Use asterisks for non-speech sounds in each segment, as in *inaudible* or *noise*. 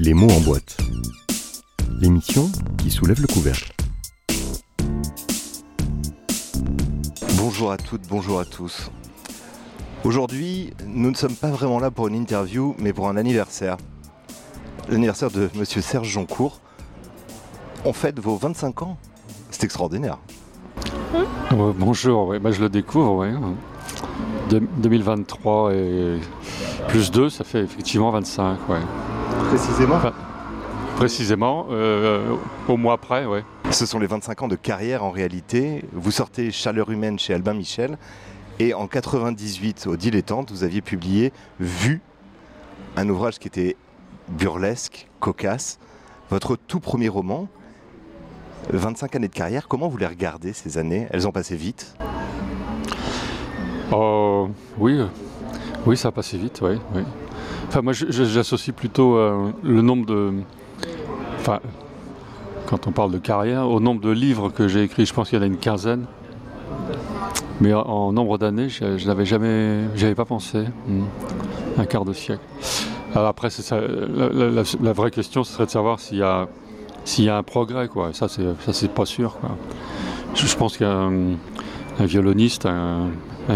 Les mots en boîte. L'émission qui soulève le couvercle. Bonjour à toutes, bonjour à tous. Aujourd'hui, nous ne sommes pas vraiment là pour une interview, mais pour un anniversaire. L'anniversaire de Monsieur Serge Joncourt. On fête vos 25 ans. C'est extraordinaire. Euh, bonjour, ouais, bah, je le découvre, ouais. De- 2023 et plus 2, ça fait effectivement 25, ouais. Précisément Enfin, Précisément, euh, au mois près, ouais. Ce sont les 25 ans de carrière en réalité. Vous sortez Chaleur humaine chez Albin Michel. Et en 98, au Dilettante, vous aviez publié Vue, un ouvrage qui était burlesque, cocasse. Votre tout premier roman, 25 années de carrière, comment vous les regardez ces années? Elles ont passé vite? Oh, oui, euh, oui, ça a passé vite, oui. oui. Enfin, moi, j'associe plutôt euh, le nombre de. Enfin, quand on parle de carrière, au nombre de livres que j'ai écrits. Je pense qu'il y en a une quinzaine. Mais en, nombre d'années, je, n'avais jamais. J'avais pas pensé. Hmm. Un quart de siècle. Après, la, vraie question, ce serait de savoir s'il y a, y a un progrès, quoi. Ça, c'est, ça, c'est pas sûr. Je, pense qu'un un violoniste, un,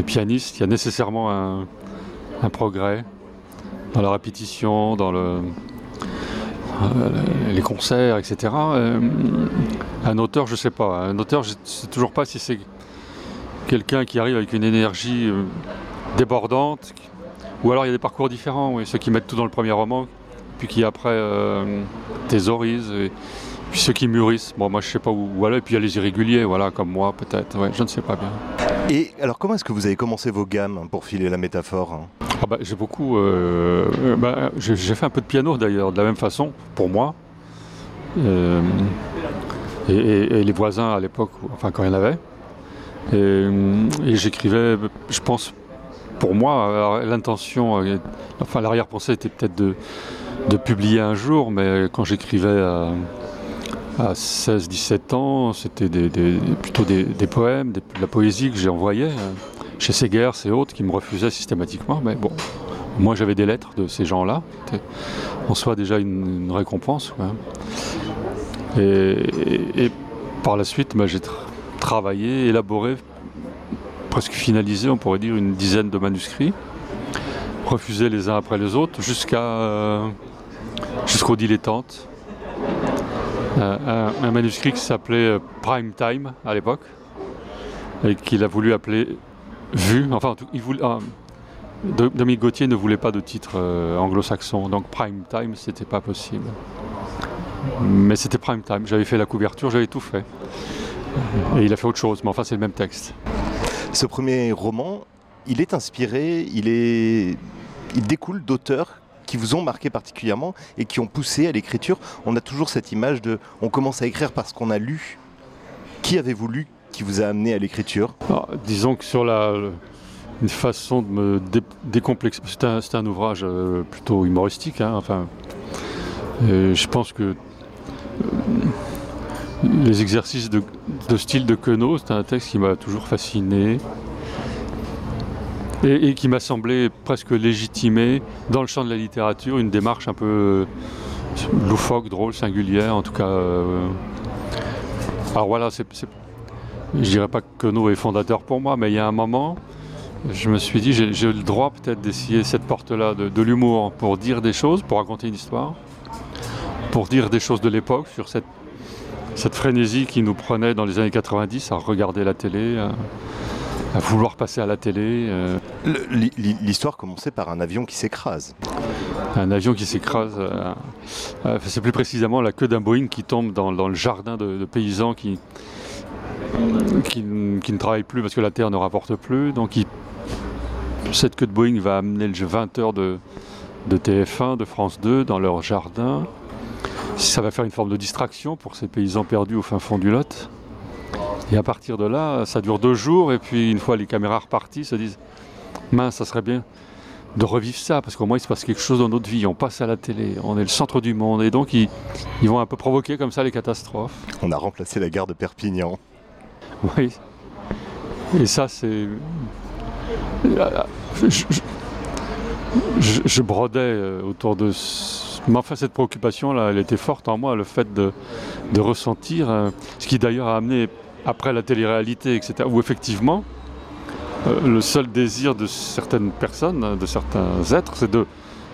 pianiste, il y a nécessairement un progrès dans la répétition, dans euh, les concerts, etc. Euh, un auteur, je sais pas. Un auteur, je ne sais toujours pas si c'est quelqu'un qui arrive avec une énergie euh, débordante, ou alors il y a des parcours différents. Ceux qui mettent tout dans le premier roman, puis qui après euh, thésaurisent, et puis ceux qui mûrissent. Bon, moi je sais pas où. Voilà, et puis il y a les irréguliers, voilà, comme moi peut-être. Je ne sais pas bien. Et alors, comment est-ce que vous avez commencé vos gammes, pour filer la métaphore hein? Ah bah, j'ai beaucoup. euh, euh, bah, j'ai fait un peu de piano d'ailleurs, de la même façon, pour moi. Euh, et, les voisins à l'époque, enfin quand il y en avait. Et, j'écrivais, je pense, pour moi, l'intention, enfin l'arrière-pensée était peut-être de, publier un jour, mais quand j'écrivais à, à 16-17 ans, c'était plutôt des, des poèmes, de la poésie que j'ai envoyée euh, chez Segers et autres qui me refusaient systématiquement. Mais bon, moi j'avais des lettres de ces gens-là. En soi déjà une, récompense. Et, par la suite, bah, j'ai tra- travaillé, élaboré, presque finalisé, on pourrait dire, une dizaine de manuscrits, refusés les uns après les autres, jusqu'à euh, jusqu'au dilettante. Un, un- un manuscrit qui s'appelait euh, Prime Time à l'époque, et qu'il a voulu appeler Vue. Enfin, Do- Dominique Gauthier ne voulait pas de titre euh, anglo-saxon, donc Prime Time, c'était pas possible. Mais c'était Prime Time. J'avais fait la couverture, j'avais tout fait. Et il a fait autre chose, mais enfin, c'est le même texte. Ce premier roman, il est inspiré, il, est, il découle d'auteurs qui vous ont marqué particulièrement et qui ont poussé à l'écriture. On a toujours cette image de on commence à écrire parce qu'on a lu. Qui avez-vous lu qui vous a amené à l'écriture Alors, disons que sur la, une façon de me dé- décomplexer, c'est un, c'est un ouvrage euh, plutôt humoristique, hein, enfin, euh, je pense que euh, les exercices de, style de Queneau, c'est un texte qui m'a toujours fasciné et, qui m'a semblé presque légitimer dans le champ de la littérature une démarche un peu loufoque, drôle, singulière, en tout cas. alors voilà, c'est c'est je dirais pas que Queneau est fondateur pour moi, mais il y a un moment, je me suis dit, j'ai le droit peut-être d'essayer cette porte-là de, de l'humour pour dire des choses, pour raconter une histoire, pour dire des choses de l'époque sur cette, cette frénésie qui nous prenait dans les années 90 à regarder la télé, à, à vouloir passer à la télé. euh, L'histoire commençait par un avion qui s'écrase. un avion qui s'écrase. euh, euh, c'est plus précisément la queue d'un Boeing qui tombe dans, dans le jardin de, de paysans qui, qui, ne travaillent plus parce que la terre ne rapporte plus. Donc cette queue de Boeing va amener le 20 heures de, de TF1, de France 2 dans leur jardin. Ça va faire une forme de distraction pour ces paysans perdus au fin fond du Lot. Et à partir de là, ça dure deux jours, et puis une fois les caméras reparties, ils se disent mince, ça serait bien de revivre ça, parce qu'au moins il se passe quelque chose dans notre vie, on passe à la télé, on est le centre du monde, et donc ils vont un peu provoquer comme ça les catastrophes. On a remplacé la gare de Perpignan. *laughs* Oui. Et ça, c'est. Je, je- brodais euh, autour de, Mais enfin, cette préoccupation-là, elle était forte en moi, le fait de, ressentir, euh, ce qui d'ailleurs a amené après la télé-réalité, etc., où effectivement, euh, le seul désir de certaines personnes, de certains êtres, c'est de,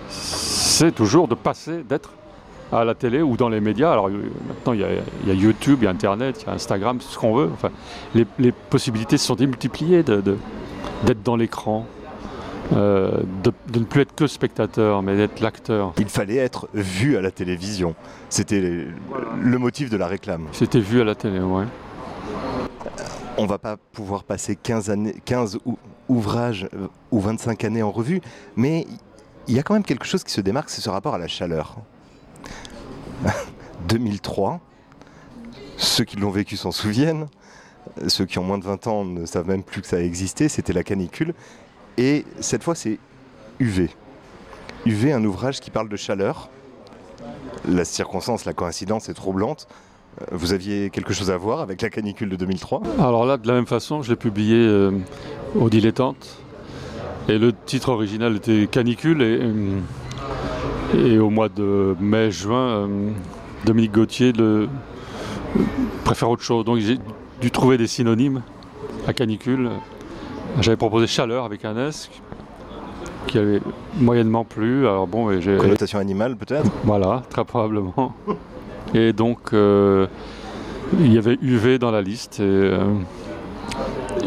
c'est toujours de passer, d'être à la télé ou dans les médias. Alors euh, maintenant, il y, a, il y a YouTube, il y a Internet, il y a Instagram, ce qu'on veut. Enfin, les, les possibilités se sont démultipliées de, de- d'être dans l'écran, euh, de, de ne plus être que spectateur, mais d'être l'acteur. Il fallait être vu à la télévision. C'était le motif de la réclame. C'était vu à la télé, ouais. On va pas pouvoir passer 15, années, 15 ou- ouvrages euh, ou 25 années en revue, mais il y a quand même quelque chose qui se démarque, c'est ce rapport à la chaleur. *laughs* 2003, ceux qui l'ont vécu s'en souviennent, ceux qui ont moins de 20 ans ne savent même plus que ça a existé, c'était la canicule. Et cette fois, c'est UV. UV, un ouvrage qui parle de chaleur. La circonstance, la coïncidence est troublante. Euh, Vous aviez quelque chose à voir avec la canicule de 2003 Alors là, de la même façon, je l'ai publié euh, au Dilettante. Et le titre original était Canicule. Et, euh, et au mois de mai-juin, euh, Dominique Gauthier le, préfère autre chose. Donc j'ai dû trouver des synonymes à canicule. J'avais proposé chaleur avec un S qui avait moyennement plu. Alors bon, j'ai Connotation animale peut-être? Voilà, très probablement. Et donc, euh, il y avait UV dans la liste. Et, euh,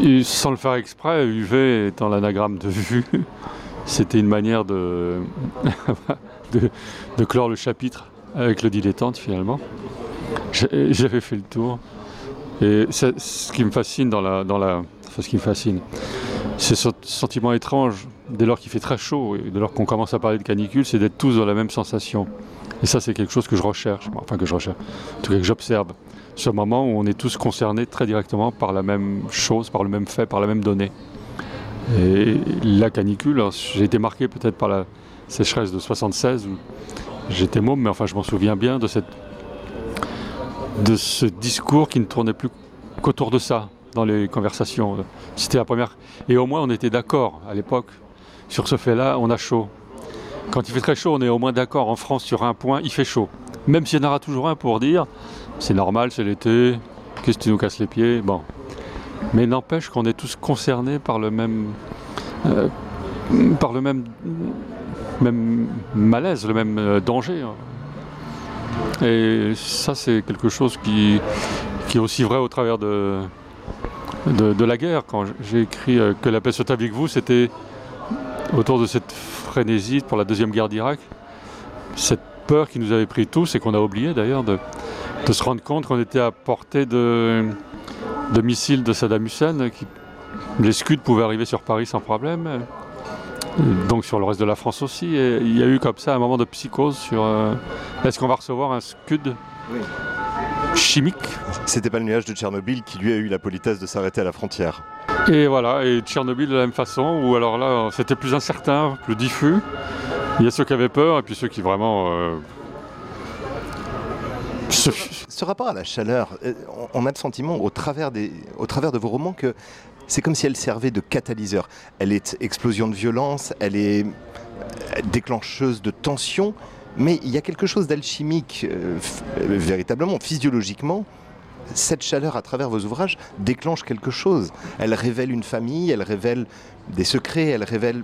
et sans le faire exprès, UV étant l'anagramme de vue, *laughs* c'était une manière de, *laughs* de, clore le chapitre avec le dilettante finalement. J'avais fait le tour. Et ce qui me fascine dans la. Dans la enfin, ce qui me fascine, c'est ce sentiment étrange, dès lors qu'il fait très chaud, et dès lors qu'on commence à parler de canicule, c'est d'être tous dans la même sensation. Et ça, c'est quelque chose que je recherche, enfin que je recherche, en tout cas que j'observe. Ce moment où on est tous concernés très directement par la même chose, par le même fait, par la même donnée. Et la canicule, alors, j'ai été marqué peut-être par la sécheresse de 76, où j'étais môme, mais enfin je m'en souviens bien de, cette, ce discours qui ne tournait plus qu'autour de ça dans les conversations. C'était la première. Et au moins on était d'accord à l'époque sur ce fait-là, on a chaud. Quand il fait très chaud, on est au moins d'accord en France sur un point, il fait chaud. Même s'il y en aura toujours un pour dire, c'est normal, c'est l'été, qu'est-ce que tu nous casses les pieds? Bon. Mais n'empêche qu'on est tous concernés par le même, euh, par le même, malaise, le même euh, danger. hein. Et ça, c'est quelque chose qui, est aussi vrai au travers de, la guerre. Quand j'ai écrit euh, Que la paix soit avec vous, c'était autour de cette frénésie pour la deuxième guerre d'Irak, cette peur qui nous avait pris tous et qu'on a oublié d'ailleurs de, se rendre compte qu'on était à portée de, missiles de Saddam Hussein, qui, les Scuds pouvaient arriver sur Paris sans problème, donc sur le reste de la France aussi. Et il y a eu comme ça un moment de psychose sur euh, est-ce qu'on va recevoir un Scud Oui. chimique? C'était pas le nuage de Tchernobyl qui lui a eu la politesse de s'arrêter à la frontière. Et voilà, et Tchernobyl de la même façon, où alors là, c'était plus incertain, plus diffus. Il y a ceux qui avaient peur, et puis ceux qui vraiment... euh, Ce rapport à la chaleur, euh, on on a le sentiment au travers, des, au travers de vos romans que c'est comme si elle servait de catalyseur. Elle est explosion de violence, elle est déclencheuse de tension, mais il y a quelque chose d'alchimique, euh, euh, véritablement, physiologiquement. Cette chaleur à travers vos ouvrages déclenche quelque chose. Elle révèle une famille, elle révèle des secrets, elle révèle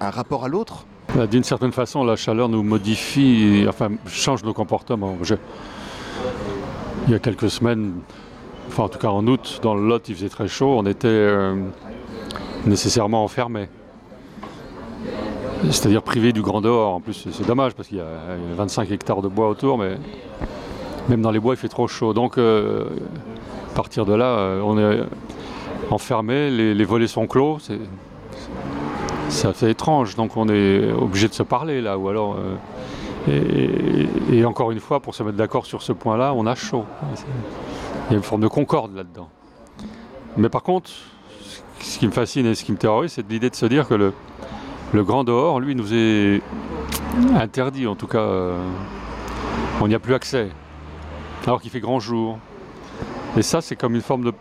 un rapport à l'autre. Bah, D'une certaine façon, la chaleur nous modifie, enfin, change nos comportements. Il y a quelques semaines, enfin en tout cas en août, dans le Lot, il faisait très chaud, on était euh, nécessairement enfermés. C'est-à-dire privés du grand dehors. En plus, c'est- dommage parce qu'il y a il y a 25 hectares de bois autour, mais même dans les bois, il fait trop chaud. Donc, euh, à partir de là, euh, on est enfermés, les, volets sont clos. c'est- assez étrange, donc on est obligé de se parler là, ou alors. et, encore une fois, pour se mettre d'accord sur ce point-là, on a chaud. Il y a une forme de concorde là-dedans. Mais par contre, ce qui me fascine et ce qui me terrorise, c'est l'idée de se dire que le, grand dehors, lui, nous est interdit, en tout cas, euh, on n'y a plus accès, alors qu'il fait grand jour. Et ça, c'est comme une forme de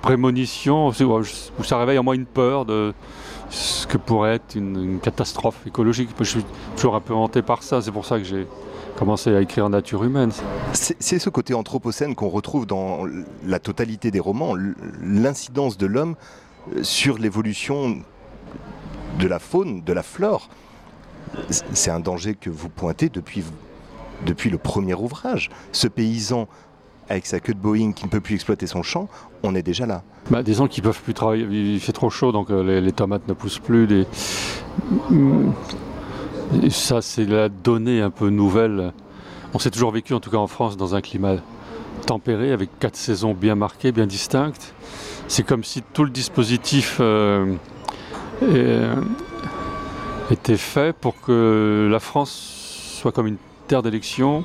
prémonition, où ça réveille en moi une peur de ce que pourrait être une, une catastrophe écologique. Je suis toujours un peu hanté par ça, c'est pour ça que j'ai commencé à écrire Nature humaine. C'est ce côté anthropocène qu'on retrouve dans la totalité des romans, l'incidence de l'homme euh, sur l'évolution de la faune, de la flore. C'est un danger que vous pointez depuis, depuis le premier ouvrage. Ce paysan avec sa queue de Boeing qui ne peut plus exploiter son champ, on est déjà là. Bah, des gens qui peuvent plus travailler, il fait trop chaud, donc euh, les, les tomates ne poussent plus. Ça, c'est la donnée un peu nouvelle. On s'est toujours vécu, en tout cas en France, dans un climat tempéré, avec quatre saisons bien marquées, bien distinctes. C'est comme si tout le dispositif euh, euh, était fait pour que la France soit comme une terre d'élection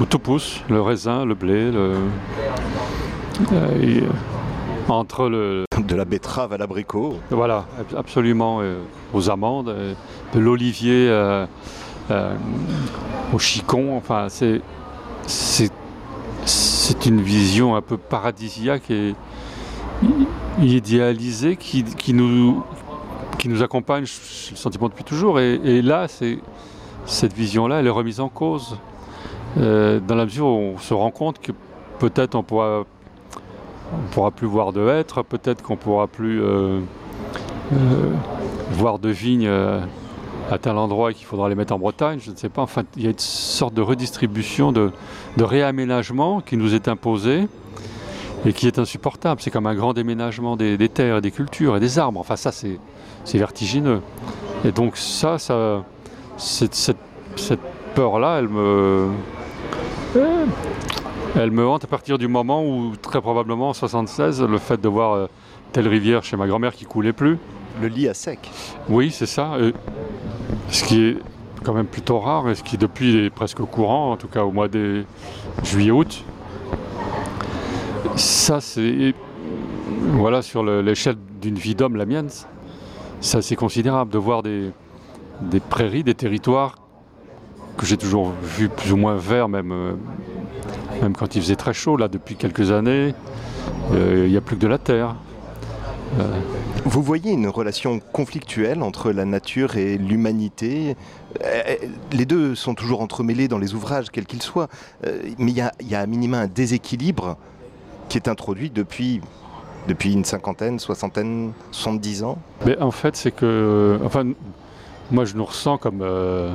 où tout pousse, le raisin, le blé, le, euh, entre le, De la betterave à l'abricot. voilà, ab- absolument, euh, aux amandes, euh, de l'olivier euh, au chicon. Enfin, c'est c'est c'est une vision un peu paradisiaque et idéalisée qui, qui nous qui nous accompagne, j'ai le sentiment depuis toujours. Et, et là, c'est cette vision-là, elle est remise en cause dans la mesure où on se rend compte que peut-être on pourra pourra plus voir de hêtres, peut-être qu'on pourra plus euh, euh, voir de vignes euh, à tel endroit et qu'il faudra les mettre en Bretagne, je ne sais pas. Enfin, il y a une sorte de redistribution, de, réaménagement qui nous est imposé et qui est insupportable. C'est comme un grand déménagement des, des terres, et des cultures et des arbres. Enfin, ça, c'est vertigineux. Et donc ça, ça cette peur-là, elle me... Elle me hante à partir du moment où, très probablement en 76, le fait de voir euh, telle rivière chez ma grand-mère qui coulait plus, Le lit à sec. oui, c'est ça. ce qui est quand même plutôt rare et ce qui depuis est presque courant, en tout cas au mois de juillet-août. Ça, c'est. Voilà, sur le- l'échelle d'une vie d'homme, la mienne, c'est assez considérable de voir des, des prairies, des territoires que j'ai toujours vus plus ou moins verts, même, euh, même quand il faisait très chaud. Là, depuis quelques années, euh, il n'y a plus que de la terre. Vous voyez une relation conflictuelle entre la nature et l'humanité. Euh, Les deux sont toujours entremêlés dans les ouvrages, quels qu'ils soient. Euh, Mais il y a, il y a à minima un déséquilibre qui est introduit depuis, depuis une cinquantaine, soixantaine, soixante-dix ans. Mais en fait, c'est que. Enfin, moi, je nous ressens comme, euh,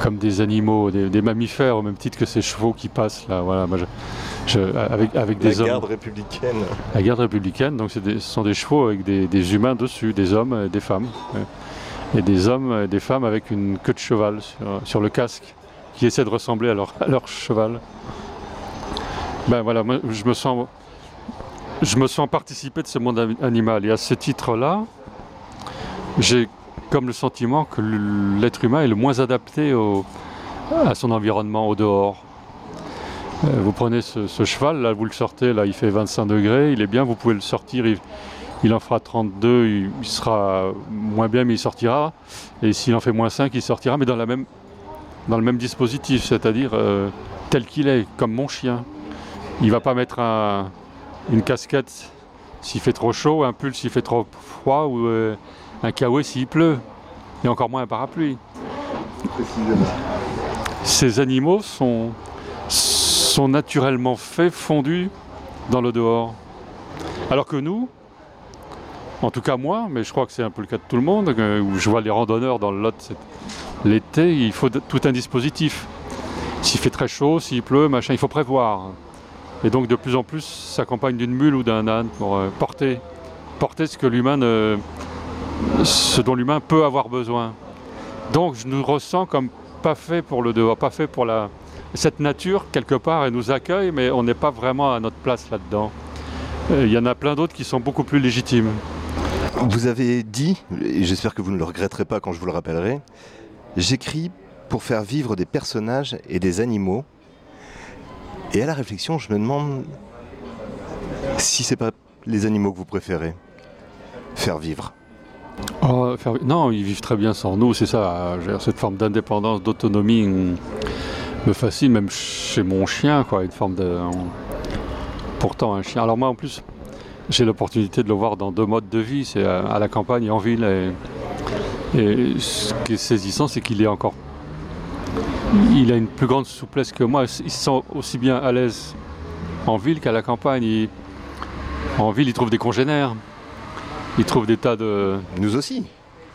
comme des animaux, des, des mammifères, au même titre que ces chevaux qui passent là. Voilà, moi, je, je- avec, avec des hommes. républicaine. La garde républicaine, donc des- ce sont des chevaux avec des, des humains dessus, des hommes et des femmes. ouais. Et des hommes et des femmes avec une queue de cheval sur, sur le casque, qui essaient de ressembler à leur, à leur cheval. Ben voilà, moi, je me sens. Je me sens participer de ce monde animal. Et à ce titre-là, j'ai comme le sentiment que l'être humain est le moins adapté à son environnement au dehors. Euh, vous prenez ce, cheval, là vous le sortez, là il fait 25 degrés, il est bien, vous pouvez le sortir, il, en fera 32, il, il sera moins bien mais il sortira. Et s'il en fait moins 5, il sortira, mais dans, le même dispositif, c'est-à-dire euh, tel qu'il est, comme mon chien. Il va pas mettre un- une casquette s'il fait trop chaud, un pull s'il fait trop froid ou euh, un kawaii s'il pleut. Et encore moins un parapluie. Ces animaux sont, naturellement faits, fondus dans le dehors. Alors que nous, en tout cas moi, mais je crois que c'est un peu le cas de tout le monde, où je vois les randonneurs dans le Lot l'été, il faut tout un dispositif. S'il fait très chaud, s'il pleut, machin, il faut prévoir. Et donc de plus en plus s'accompagne d'une mule ou d'un âne pour euh, porter, porter ce que l'humain ne- ce dont l'humain peut avoir besoin. Donc je nous ressens comme pas fait pour le dehors, pas fait pour la cette nature quelque part elle nous accueille mais on n'est pas vraiment à notre place là-dedans. Euh, Il y en a plein d'autres qui sont beaucoup plus légitimes. Vous avez dit, et j'espère que vous ne le regretterez pas quand je vous le rappellerai, j'écris pour faire vivre des personnages et des animaux. Et à la réflexion, je me demande si c'est pas les animaux que vous préférez faire vivre. Oh, Non, ils vivent très bien sans nous, c'est ça. euh, Cette forme d'indépendance, d'autonomie hum, me fascine, même chez mon chien, quoi. Une forme de. Pourtant, un chien. Alors, moi, en plus, j'ai l'opportunité de le voir dans deux modes de vie, c'est à, à la campagne et en ville. Et, ce qui est saisissant, c'est qu'il est encore. Il a une plus grande souplesse que moi. Il se sent aussi bien à l'aise en ville qu'à la campagne. En ville, il trouve des congénères. Il trouve des tas de. Nous aussi,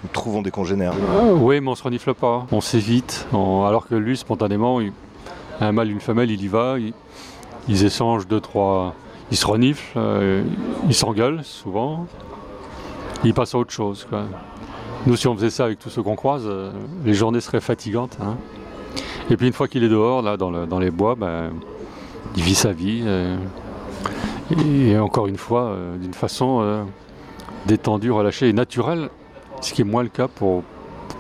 nous trouvons des congénères. Ah, oui, mais on se renifle pas. On s'évite. On- Alors que lui, spontanément, il- un mâle, une femelle, il y va. il- Ils échangent deux, trois. Ils se reniflent. euh, ils s'engueulent souvent. Ils passent à autre chose. quoi. Nous, si on faisait ça avec tous ceux qu'on croise, euh, les journées seraient fatigantes. hein. Et puis une fois qu'il est dehors, là, dans, le- dans les bois, ben, il vit sa vie. euh, et encore une fois, d'une façon détendue, relâchée et naturelle, ce qui est moins le cas pour,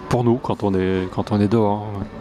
pour nous quand on est, quand on est dehors. ouais.